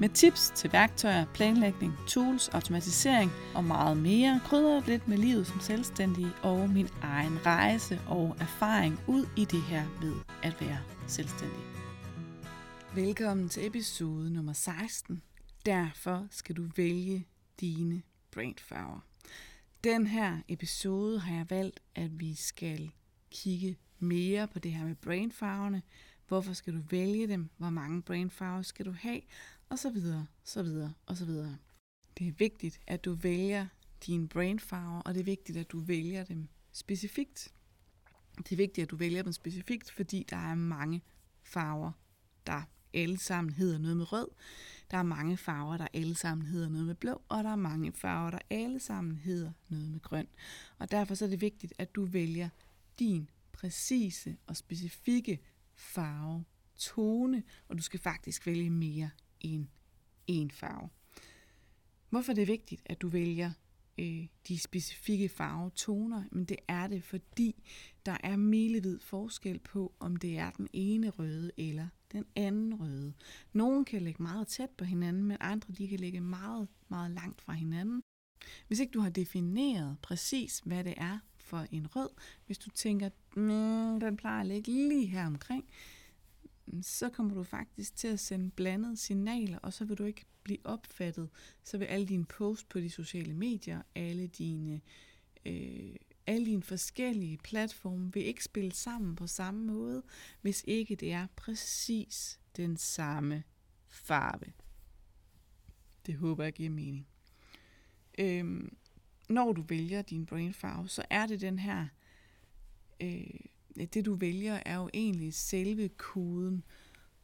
med tips til værktøjer, planlægning, tools, automatisering og meget mere. krydrer lidt med livet som selvstændig og min egen rejse og erfaring ud i det her med at være selvstændig. Velkommen til episode nummer 16. Derfor skal du vælge dine brandfarver. Den her episode har jeg valgt, at vi skal kigge mere på det her med brainfarverne. Hvorfor skal du vælge dem? Hvor mange brainfarver skal du have? Og så videre, så videre, og så videre. Det er vigtigt, at du vælger dine brainfarver, og det er vigtigt, at du vælger dem specifikt. Det er vigtigt, at du vælger dem specifikt, fordi der er mange farver, der alle sammen hedder noget med rød. Der er mange farver, der alle sammen hedder noget med blå, og der er mange farver, der alle sammen hedder noget med grøn. Og derfor så er det vigtigt, at du vælger din præcise og specifikke farve, tone, og du skal faktisk vælge mere end en farve. Hvorfor er det vigtigt, at du vælger øh, de specifikke farvetoner? Men det er det, fordi der er milevid forskel på, om det er den ene røde eller den anden røde. Nogle kan ligge meget tæt på hinanden, men andre de kan ligge meget, meget langt fra hinanden. Hvis ikke du har defineret præcis, hvad det er for en rød, hvis du tænker, mm, den plejer at ligge lige her omkring, så kommer du faktisk til at sende blandede signaler, og så vil du ikke blive opfattet. Så vil alle dine posts på de sociale medier, alle dine, øh, alle dine forskellige platforme vil ikke spille sammen på samme måde, hvis ikke det er præcis den samme farve. Det håber jeg giver mening. Øhm, når du vælger din brainfarve, så er det den her, øh, det du vælger er jo egentlig selve koden.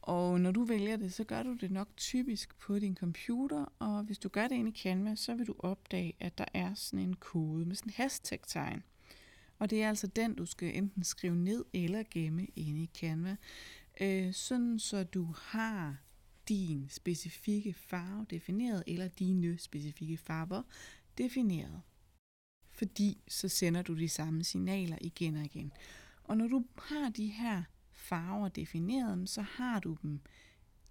Og når du vælger det, så gør du det nok typisk på din computer, og hvis du gør det ind i Canva, så vil du opdage, at der er sådan en kode med sådan en hashtag-tegn. Og det er altså den, du skal enten skrive ned eller gemme inde i Canva, øh, sådan så du har din specifikke farve defineret, eller dine specifikke farver defineret. Fordi så sender du de samme signaler igen og igen. Og når du har de her farver defineret, så har du dem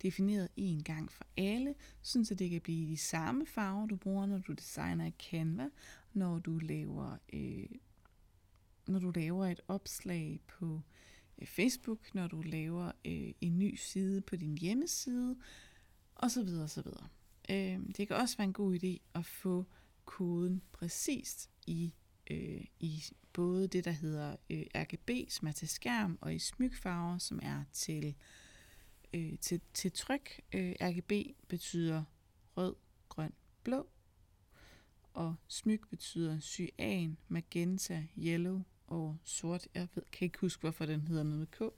defineret en gang for alle, sådan så det kan blive de samme farver, du bruger, når du designer et Canva, når du laver, øh, når du laver et opslag på øh, Facebook, når du laver øh, en ny side på din hjemmeside, osv. osv. Øh, det kan også være en god idé at få koden præcist i øh, i både det, der hedder øh, RGB, som er til skærm, og i smykfarver, som er til, øh, til, til tryk. Øh, RGB betyder rød, grøn, blå, og smyk betyder cyan, magenta, yellow og sort. Jeg ved, kan ikke huske, hvorfor den hedder noget med K.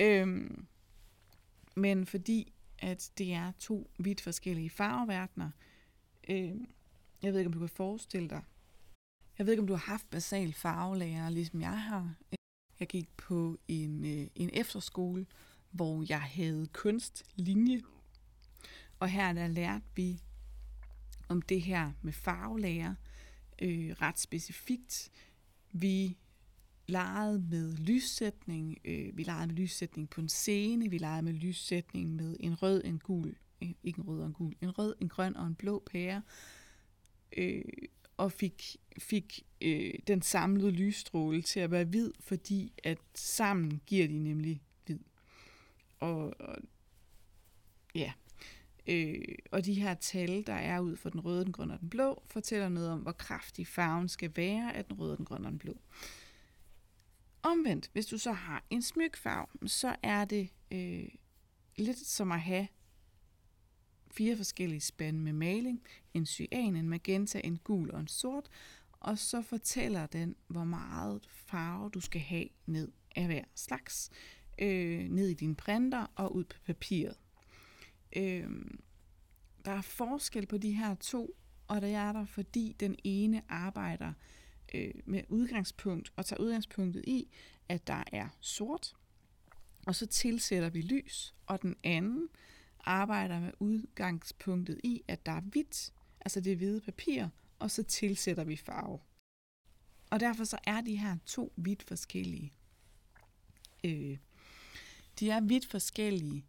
Øhm, men fordi at det er to vidt forskellige farveverdener, øh, jeg ved ikke, om du kan forestille dig, jeg ved ikke, om du har haft basal farvelærer, ligesom jeg har. Jeg gik på en, øh, en efterskole, hvor jeg havde kunstlinje. Og her der lærte vi om det her med farvelærer øh, ret specifikt. Vi legede med lyssætning. Øh, vi legede med lyssætning på en scene. Vi legede med lyssætning med en rød, en gul, øh, ikke en rød og en gul, en rød, en grøn og en blå pære. Øh, og fik, fik øh, den samlede lysstråle til at være hvid, fordi at sammen giver de nemlig hvid. Og, og ja, øh, og de her tal, der er ud for den røde, den grønne og den blå, fortæller noget om, hvor kraftig farven skal være af den røde, den grønne og den blå. Omvendt, hvis du så har en smykfarve, så er det øh, lidt som at have fire forskellige spande med maling, en cyan, en magenta, en gul og en sort, og så fortæller den, hvor meget farve du skal have ned af hver slags, øh, ned i din printer og ud på papiret. Øh, der er forskel på de her to, og det er der, fordi den ene arbejder øh, med udgangspunkt og tager udgangspunktet i, at der er sort, og så tilsætter vi lys, og den anden arbejder med udgangspunktet i, at der er hvidt, altså det hvide papir, og så tilsætter vi farve. Og derfor så er de her to vidt forskellige. Øh, de er vidt forskellige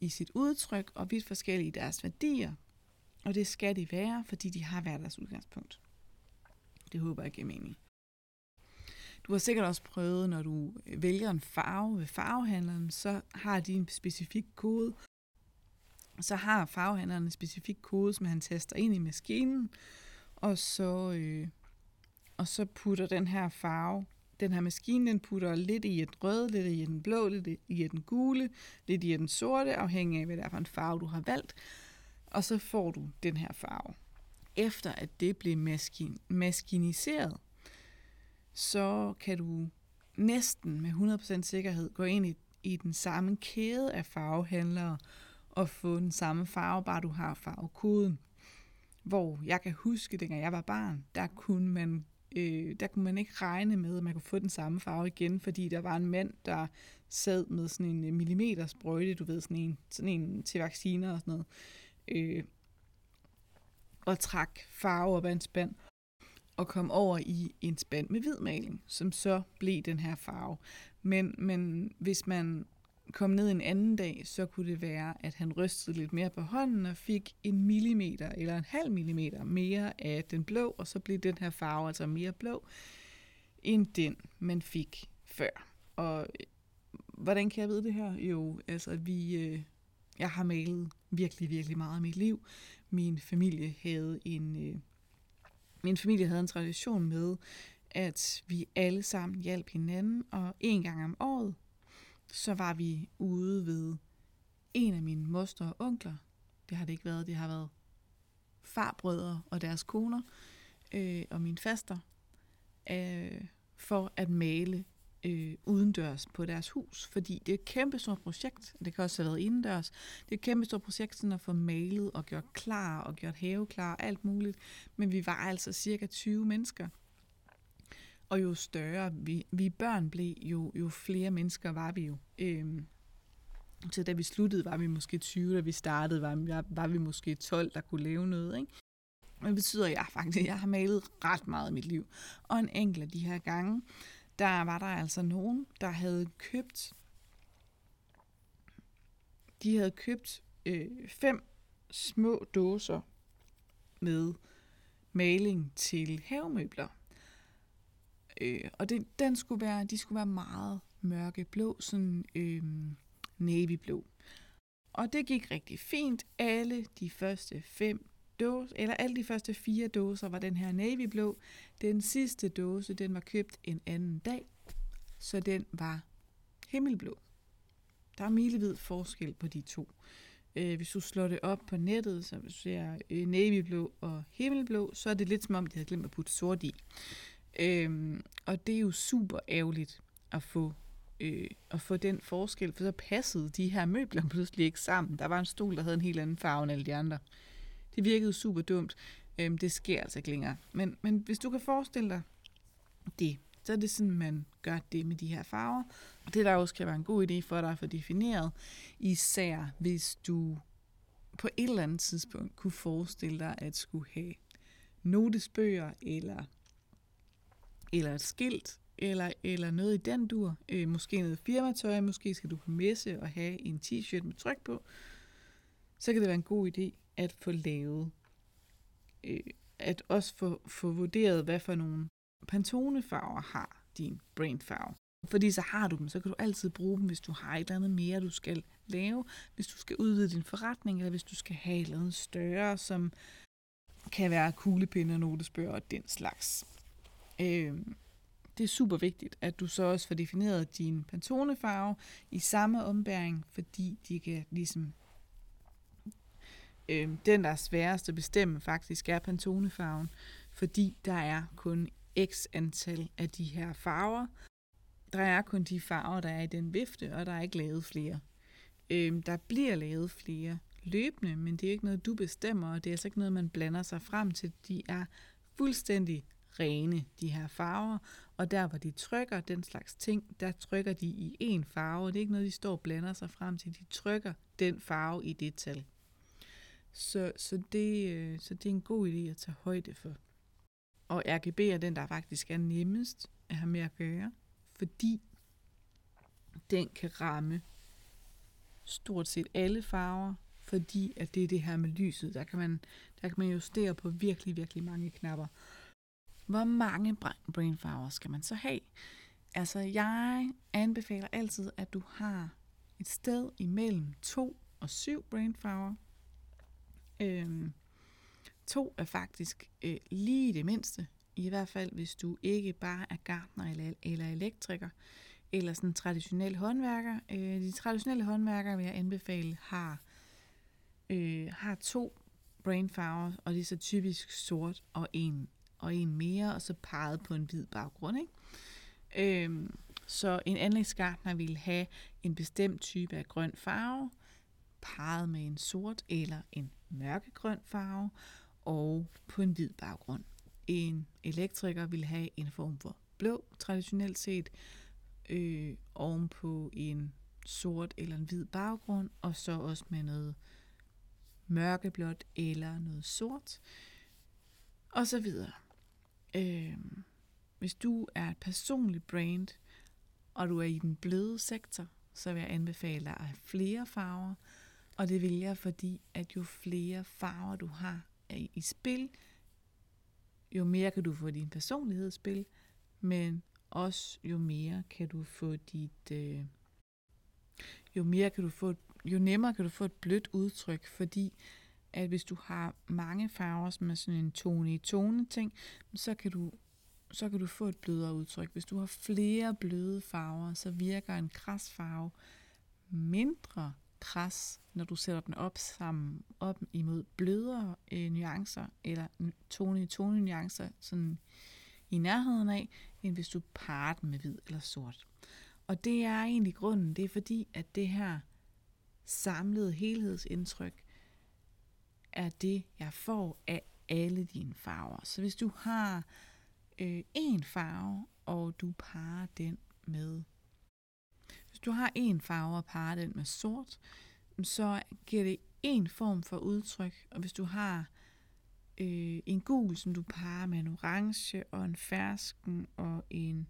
i sit udtryk og vidt forskellige i deres værdier. Og det skal de være, fordi de har været deres udgangspunkt. Det håber jeg giver mening. Du har sikkert også prøvet, når du vælger en farve ved farvehandleren, så har de en specifik kode. Så har farvehandleren en specifik kode, som han taster ind i maskinen, og så, øh, og så putter den her farve, den her maskine, den putter lidt i et rød, lidt i den blå, lidt i den gule, lidt i den sorte, afhængig af, hvad det er for en farve, du har valgt. Og så får du den her farve. Efter at det bliver maskin, maskiniseret, så kan du næsten med 100% sikkerhed gå ind i, i den samme kæde af farvehandlere at få den samme farve, bare du har farvekoden. Hvor jeg kan huske, dengang jeg var barn, der kunne man øh, der kunne man ikke regne med, at man kunne få den samme farve igen, fordi der var en mand, der sad med sådan en øh, millimeter sprøjte, du ved, sådan en, sådan en til vacciner og sådan noget, øh, og trak farve op af en spand, og kom over i en spand med hvid maling, som så blev den her farve. Men, men hvis man kom ned en anden dag, så kunne det være, at han rystede lidt mere på hånden og fik en millimeter eller en halv millimeter mere af den blå, og så blev den her farve altså mere blå, end den, man fik før. Og øh, hvordan kan jeg vide det her? Jo, altså vi, øh, jeg har malet virkelig, virkelig meget af mit liv. Min familie havde en, øh, min familie havde en tradition med, at vi alle sammen hjalp hinanden, og en gang om året, så var vi ude ved en af mine moster og onkler. Det har det ikke været, det har været farbrødre og deres koner øh, og min faster, øh, for at male øh, udendørs på deres hus, fordi det er et kæmpe stort projekt. Det kan også have været indendørs. Det er et kæmpe stort projekt sådan at få malet og gjort klar og gjort have klar, alt muligt. Men vi var altså cirka 20 mennesker. Og jo større vi, vi børn blev, jo, jo flere mennesker var vi jo. Øhm, så da vi sluttede, var vi måske 20, da vi startede, var, var vi måske 12, der kunne lave noget. Ikke? Men det betyder, at jeg faktisk jeg har malet ret meget i mit liv. Og en enkelt af de her gange, der var der altså nogen, der havde købt de havde købt øh, fem små dåser med maling til havemøbler. Øh, og det, den skulle være, de skulle være meget mørke blå, sådan øh, navyblå. Og det gik rigtig fint. Alle de første fem dåser, eller alle de første fire dåser var den her navyblå. Den sidste dåse, den var købt en anden dag, så den var himmelblå. Der er milevid forskel på de to. Øh, hvis du slår det op på nettet, så hvis du ser øh, navyblå og himmelblå, så er det lidt som om, de havde glemt at putte sort i. Øhm, og det er jo super ærgerligt at få, øh, at få den forskel, for så passede de her møbler pludselig ikke sammen. Der var en stol, der havde en helt anden farve end alle de andre. Det virkede super dumt. Øhm, det sker altså ikke længere. Men, men hvis du kan forestille dig det, så er det sådan, man gør det med de her farver. Og det der også kan være en god idé for dig at få defineret, især hvis du på et eller andet tidspunkt kunne forestille dig at skulle have notesbøger eller eller et skilt, eller, eller noget i den dur. Øh, måske noget firmatøj, måske skal du på messe og have en t-shirt med tryk på. Så kan det være en god idé at få lavet, øh, at også få, få vurderet, hvad for nogle Pantone-farver har din brainfarve. Fordi så har du dem, så kan du altid bruge dem, hvis du har et eller andet mere, du skal lave, hvis du skal udvide din forretning, eller hvis du skal have et eller andet større, som kan være kuglepinde og notesbøger og den slags. Øh, det er super vigtigt, at du så også får defineret din Pantone-farve i samme ombæring, fordi de kan ligesom... Øh, den, der er sværest at bestemme, faktisk er Pantone-farven, fordi der er kun x antal af de her farver. Der er kun de farver, der er i den vifte, og der er ikke lavet flere. Øh, der bliver lavet flere løbende, men det er ikke noget, du bestemmer, og det er altså ikke noget, man blander sig frem til. De er fuldstændig rene, de her farver, og der hvor de trykker den slags ting, der trykker de i en farve. Det er ikke noget, de står og blander sig frem til. De trykker den farve i det tal. Så, så, det, øh, så det er en god idé at tage højde for. Og RGB er den, der faktisk er nemmest at have med at gøre, fordi den kan ramme stort set alle farver, fordi at det er det her med lyset. Der kan man, der kan man justere på virkelig, virkelig mange knapper. Hvor mange brainfarver skal man så have? Altså, jeg anbefaler altid, at du har et sted imellem 2 og 7 brainfarver. Øhm, to er faktisk øh, lige det mindste, i hvert fald hvis du ikke bare er gartner eller, eller elektriker, eller sådan traditionel håndværker. Øh, de traditionelle håndværkere, vil jeg anbefale, har, øh, har to brainfarver, og det er så typisk sort og en, og en mere, og så peget på en hvid baggrund. Ikke? Øhm, så en anlægsgartner vil have en bestemt type af grøn farve, parret med en sort eller en mørkegrøn farve, og på en hvid baggrund. En elektriker vil have en form for blå, traditionelt set, øh, ovenpå en sort eller en hvid baggrund, og så også med noget mørkeblåt eller noget sort, og så videre. Øh, hvis du er et personligt brand, og du er i den bløde sektor, så vil jeg anbefale dig at have flere farver, og det vil jeg, fordi at jo flere farver du har i spil, jo mere kan du få din personlighed spil, men også jo mere kan du få dit, øh, jo mere kan du få, jo nemmere kan du få et blødt udtryk, fordi at hvis du har mange farver, som er sådan en tone i tone ting, så kan du så kan du få et blødere udtryk. Hvis du har flere bløde farver, så virker en kras farve mindre kras, når du sætter den op sammen op imod blødere øh, nuancer, eller tone i tone nuancer, sådan i nærheden af, end hvis du parer den med hvid eller sort. Og det er egentlig grunden, det er fordi, at det her samlede helhedsindtryk er det, jeg får af alle dine farver. Så hvis du har øh, en farve, og du parer den med hvis du har en farve og parer den med sort, så giver det en form for udtryk. Og hvis du har øh, en gul, som du parer med en orange og en fersken og en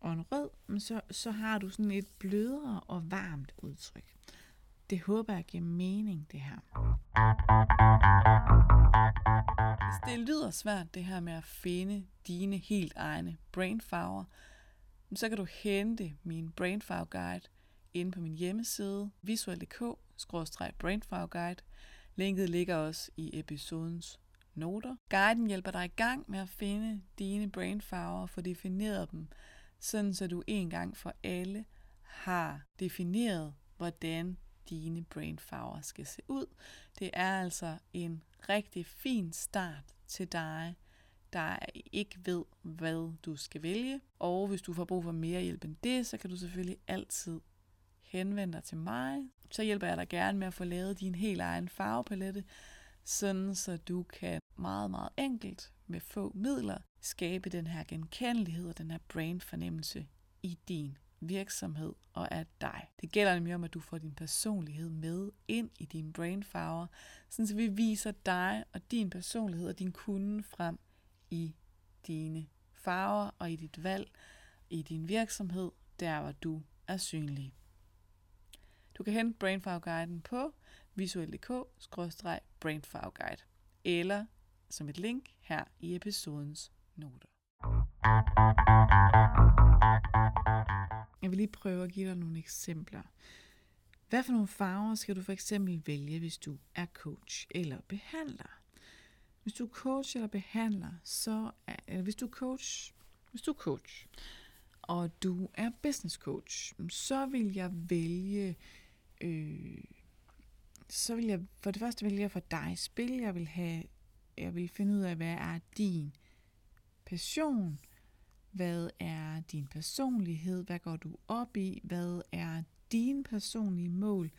og en rød, så, så har du sådan et blødere og varmt udtryk. Det håber jeg giver mening, det her. Hvis det lyder svært, det her med at finde dine helt egne brainfarver, så kan du hente min brainfarve guide inde på min hjemmeside visual.dk-brainfarveguide. Linket ligger også i episodens noter. Guiden hjælper dig i gang med at finde dine brainfarver og få defineret dem, sådan så du en gang for alle har defineret, hvordan dine brainfarver skal se ud. Det er altså en rigtig fin start til dig, der ikke ved, hvad du skal vælge. Og hvis du får brug for mere hjælp end det, så kan du selvfølgelig altid henvende dig til mig. Så hjælper jeg dig gerne med at få lavet din helt egen farvepalette, sådan så du kan meget, meget enkelt med få midler skabe den her genkendelighed og den her brain fornemmelse i din virksomhed og af dig. Det gælder nemlig om, at du får din personlighed med ind i dine brainfarver, sådan så vi viser dig og din personlighed og din kunde frem i dine farver og i dit valg, i din virksomhed, der hvor du er synlig. Du kan hente brainfarveguiden på visuel.dk-brainfarveguide eller som et link her i episodens noter. Jeg vil lige prøve at give dig nogle eksempler. Hvad for nogle farver skal du for eksempel vælge, hvis du er coach eller behandler? Hvis du er coach eller behandler, så er, eller hvis du er coach, hvis du er coach, og du er business coach, så vil jeg vælge, øh, så vil jeg for det første vælge for dig spil. Jeg vil have, jeg vil finde ud af, hvad er din passion, hvad er din personlighed, hvad går du op i, hvad er dine personlige mål,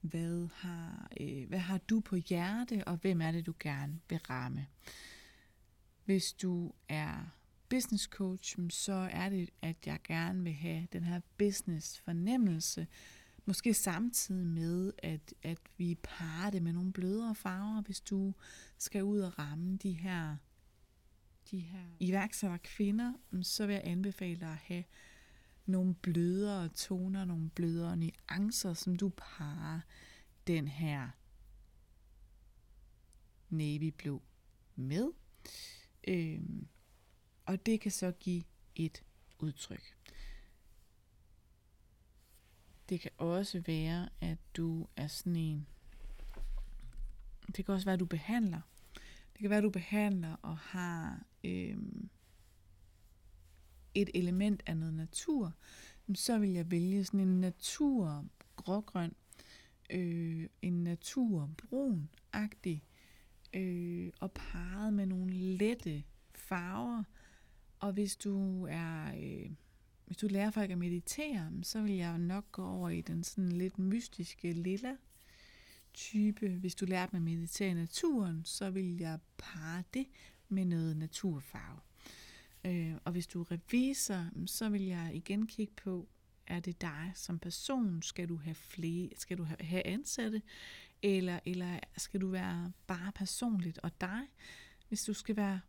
hvad har, øh, hvad har du på hjerte, og hvem er det, du gerne vil ramme? Hvis du er business coach, så er det, at jeg gerne vil have den her business fornemmelse, måske samtidig med, at, at vi parer det med nogle blødere farver, hvis du skal ud og ramme de her, de her iværksætter kvinder, mm, så vil jeg anbefale dig at have nogle blødere toner, nogle blødere nuancer, som du parer den her navy blå med. Øhm, og det kan så give et udtryk. Det kan også være, at du er sådan en... Det kan også være, at du behandler. Det kan være, at du behandler og har øh, et element af noget natur. Så vil jeg vælge sådan en natur grågrøn, øh, en natur brun-agtig, øh, og parret med nogle lette farver. Og hvis du er... Øh, hvis du lærer folk at meditere, så vil jeg nok gå over i den sådan lidt mystiske lilla type. Hvis du lærer dem at meditere i naturen, så vil jeg parre det med noget naturfarve. Øh, og hvis du er revisor, så vil jeg igen kigge på, er det dig som person? Skal du have flere, skal du have ansatte? Eller, eller skal du være bare personligt og dig? Hvis du skal være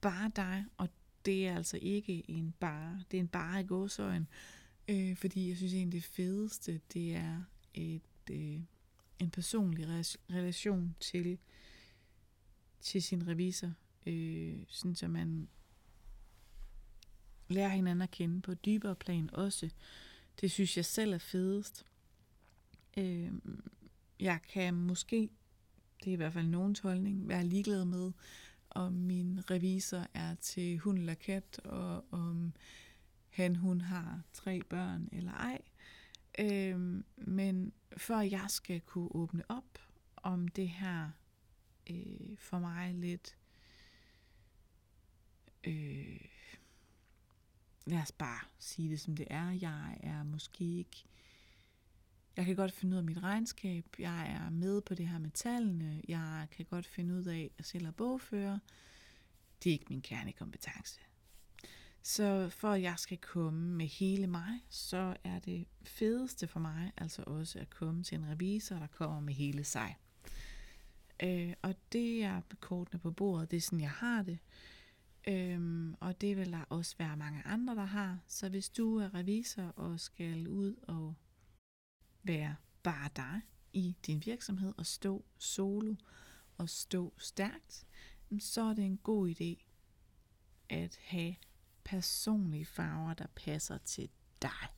bare dig, og det er altså ikke en bare, det er en bare i gåsøjen, øh, fordi jeg synes egentlig det fedeste, det er et, øh, en personlig relation til, til sin revisor, øh, sådan så man lærer hinanden at kende på et dybere plan også. Det synes jeg selv er fedest. Øh, jeg kan måske, det er i hvert fald nogen holdning, være ligeglad med, om min revisor er til hund eller kat, og om han, hun har tre børn eller ej. Øh, men før jeg skal kunne åbne op om det her øh, for mig lidt øh, lad os bare sige det som det er. Jeg er måske ikke... Jeg kan godt finde ud af mit regnskab. Jeg er med på det her med tallene. Jeg kan godt finde ud af at sælge bogføre. Det er ikke min kernekompetence. Så for at jeg skal komme med hele mig, så er det fedeste for mig altså også at komme til en revisor, der kommer med hele sig. Øh, og det er kortene på bordet, det er sådan, jeg har det. Øhm, og det vil der også være mange andre, der har. Så hvis du er revisor og skal ud og være bare dig i din virksomhed og stå solo og stå stærkt, så er det en god idé at have personlige farver, der passer til dig.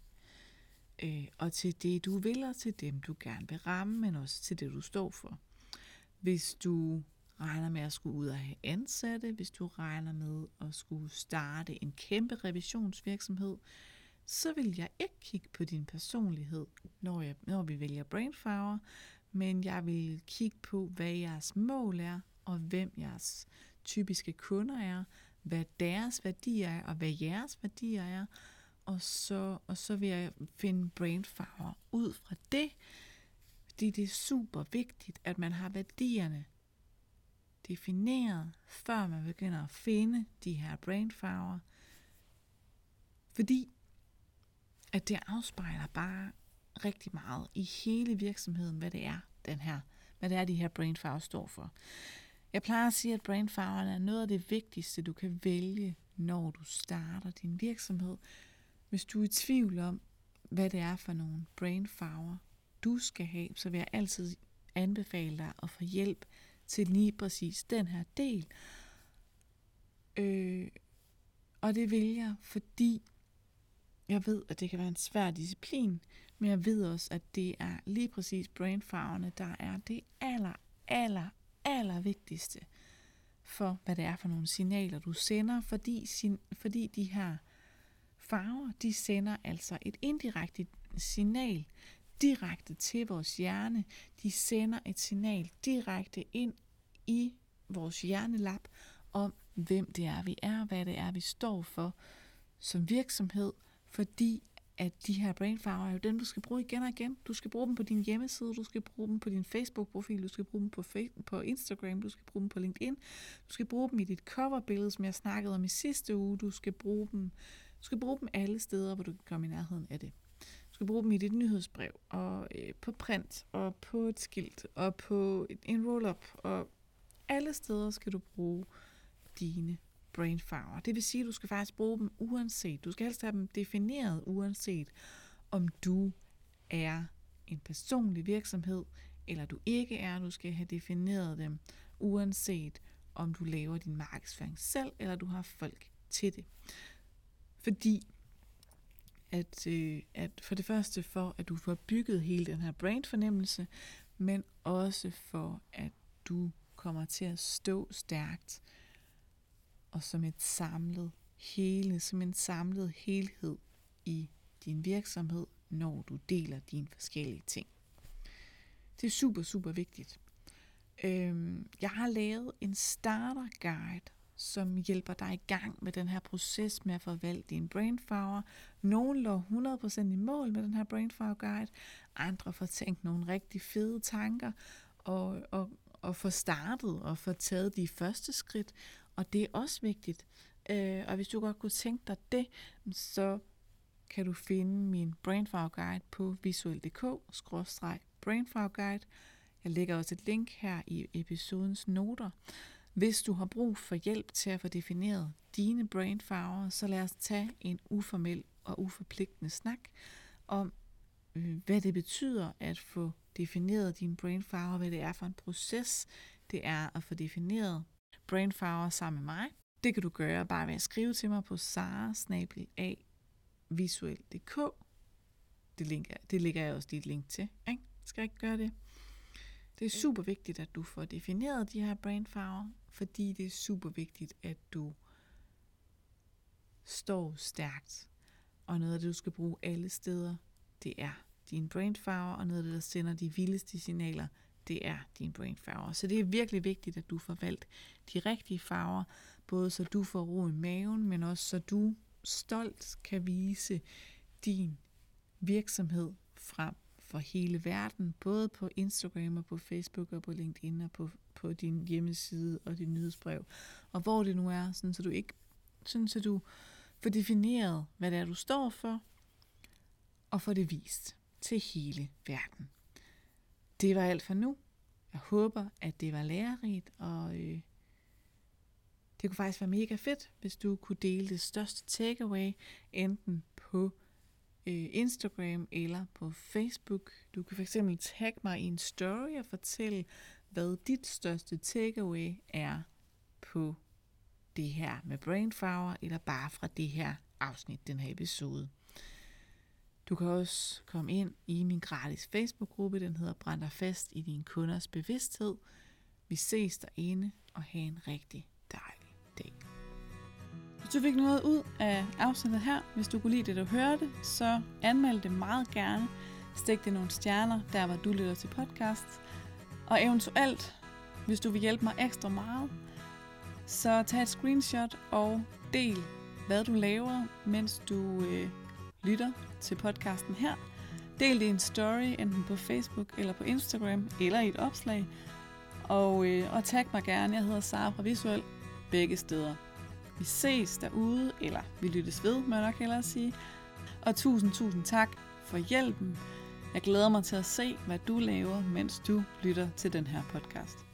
Øh, og til det, du vil, og til dem, du gerne vil ramme, men også til det, du står for. Hvis du regner med at skulle ud og have ansatte, hvis du regner med at skulle starte en kæmpe revisionsvirksomhed, så vil jeg ikke kigge på din personlighed, når, jeg, når vi vælger brainfarver, men jeg vil kigge på, hvad jeres mål er, og hvem jeres typiske kunder er, hvad deres værdier er, og hvad jeres værdier er, og så, og så vil jeg finde brainfarver ud fra det, fordi det er super vigtigt, at man har værdierne defineret, før man begynder at finde de her brainfarver. Fordi at det afspejler bare rigtig meget i hele virksomheden, hvad det er, den her, hvad det er, de her brainfarver står for. Jeg plejer at sige, at brainfarverne er noget af det vigtigste, du kan vælge, når du starter din virksomhed. Hvis du er i tvivl om, hvad det er for nogle brainfarver, du skal have, så vil jeg altid anbefale dig at få hjælp til lige præcis den her del. Øh, og det vil jeg, fordi jeg ved, at det kan være en svær disciplin, men jeg ved også, at det er lige præcis brainfarverne, der er det aller, aller, aller vigtigste for, hvad det er for nogle signaler, du sender, fordi, sin, fordi de her farver, de sender altså et indirekte signal direkte til vores hjerne. De sender et signal direkte ind i vores hjernelap om, hvem det er, vi er, hvad det er, vi står for som virksomhed, fordi at de her brainfarver er jo dem, du skal bruge igen og igen. Du skal bruge dem på din hjemmeside, du skal bruge dem på din Facebook-profil, du skal bruge dem på, Facebook, på Instagram, du skal bruge dem på LinkedIn, du skal bruge dem i dit coverbillede, som jeg snakkede om i sidste uge, du skal bruge dem, du skal bruge dem alle steder, hvor du kan komme i nærheden af det. Skal bruge dem i dit nyhedsbrev, og øh, på print, og på et skilt, og på en roll-up, og alle steder skal du bruge dine brainfarver. Det vil sige, at du skal faktisk bruge dem uanset. Du skal helst have dem defineret uanset, om du er en personlig virksomhed, eller du ikke er. Du skal have defineret dem uanset, om du laver din markedsføring selv, eller du har folk til det. Fordi at, øh, at for det første for, at du får bygget hele den her brandfornemmelse, men også for, at du kommer til at stå stærkt og som et samlet hele, som en samlet helhed i din virksomhed, når du deler dine forskellige ting. Det er super, super vigtigt. Øhm, jeg har lavet en starter guide, som hjælper dig i gang med den her proces med at forvalte din brainfarver. Nogle lå 100% i mål med den her brainfarver guide, andre får tænkt nogle rigtig fede tanker og, og, og få startet og få taget de første skridt, og det er også vigtigt. Øh, og hvis du godt kunne tænke dig det, så kan du finde min Brainfarve Guide på visuel.dk-brainfarve guide. Jeg lægger også et link her i episodens noter. Hvis du har brug for hjælp til at få defineret dine brainfarver, så lad os tage en uformel og uforpligtende snak om, øh, hvad det betyder at få defineret dine brainfarver, hvad det er for en proces, det er at få defineret brainfarver sammen med mig. Det kan du gøre bare ved at skrive til mig på sara-visuel.dk. Det, link, det ligger jeg også dit link til. Ikke? Skal jeg ikke gøre det? Det er super vigtigt, at du får defineret de her brainfarver, fordi det er super vigtigt, at du står stærkt. Og noget af det, du skal bruge alle steder, det er din brainfarver, og noget af det, der sender de vildeste signaler, det er din brainfarver. Så det er virkelig vigtigt, at du får valgt de rigtige farver, både så du får ro i maven, men også så du stolt kan vise din virksomhed frem for hele verden, både på Instagram og på Facebook og på LinkedIn og på, på din hjemmeside og din nyhedsbrev, og hvor det nu er, sådan så du ikke, sådan så du får defineret, hvad det er, du står for, og får det vist til hele verden. Det var alt for nu. Jeg håber, at det var lærerigt, og øh, det kunne faktisk være mega fedt, hvis du kunne dele det største takeaway, enten på øh, Instagram eller på Facebook. Du kan fx tagge mig i en story og fortælle, hvad dit største takeaway er på det her med brainfarver, eller bare fra det her afsnit, den her episode. Du kan også komme ind i min gratis Facebook-gruppe, den hedder Brænd dig fast i din kunders bevidsthed. Vi ses derinde og have en rigtig dejlig dag. Hvis du fik noget ud af afsnittet her, hvis du kunne lide det, du hørte, så anmeld det meget gerne. Stik det nogle stjerner, der hvor du lytter til podcast. Og eventuelt, hvis du vil hjælpe mig ekstra meget, så tag et screenshot og del, hvad du laver, mens du øh, lytter til podcasten her. Del det i en story, enten på Facebook eller på Instagram, eller i et opslag. Og, øh, og tag mig gerne, jeg hedder Sara fra Visuel, begge steder. Vi ses derude, eller vi lyttes ved, må jeg nok hellere sige. Og tusind, tusind tak for hjælpen. Jeg glæder mig til at se, hvad du laver, mens du lytter til den her podcast.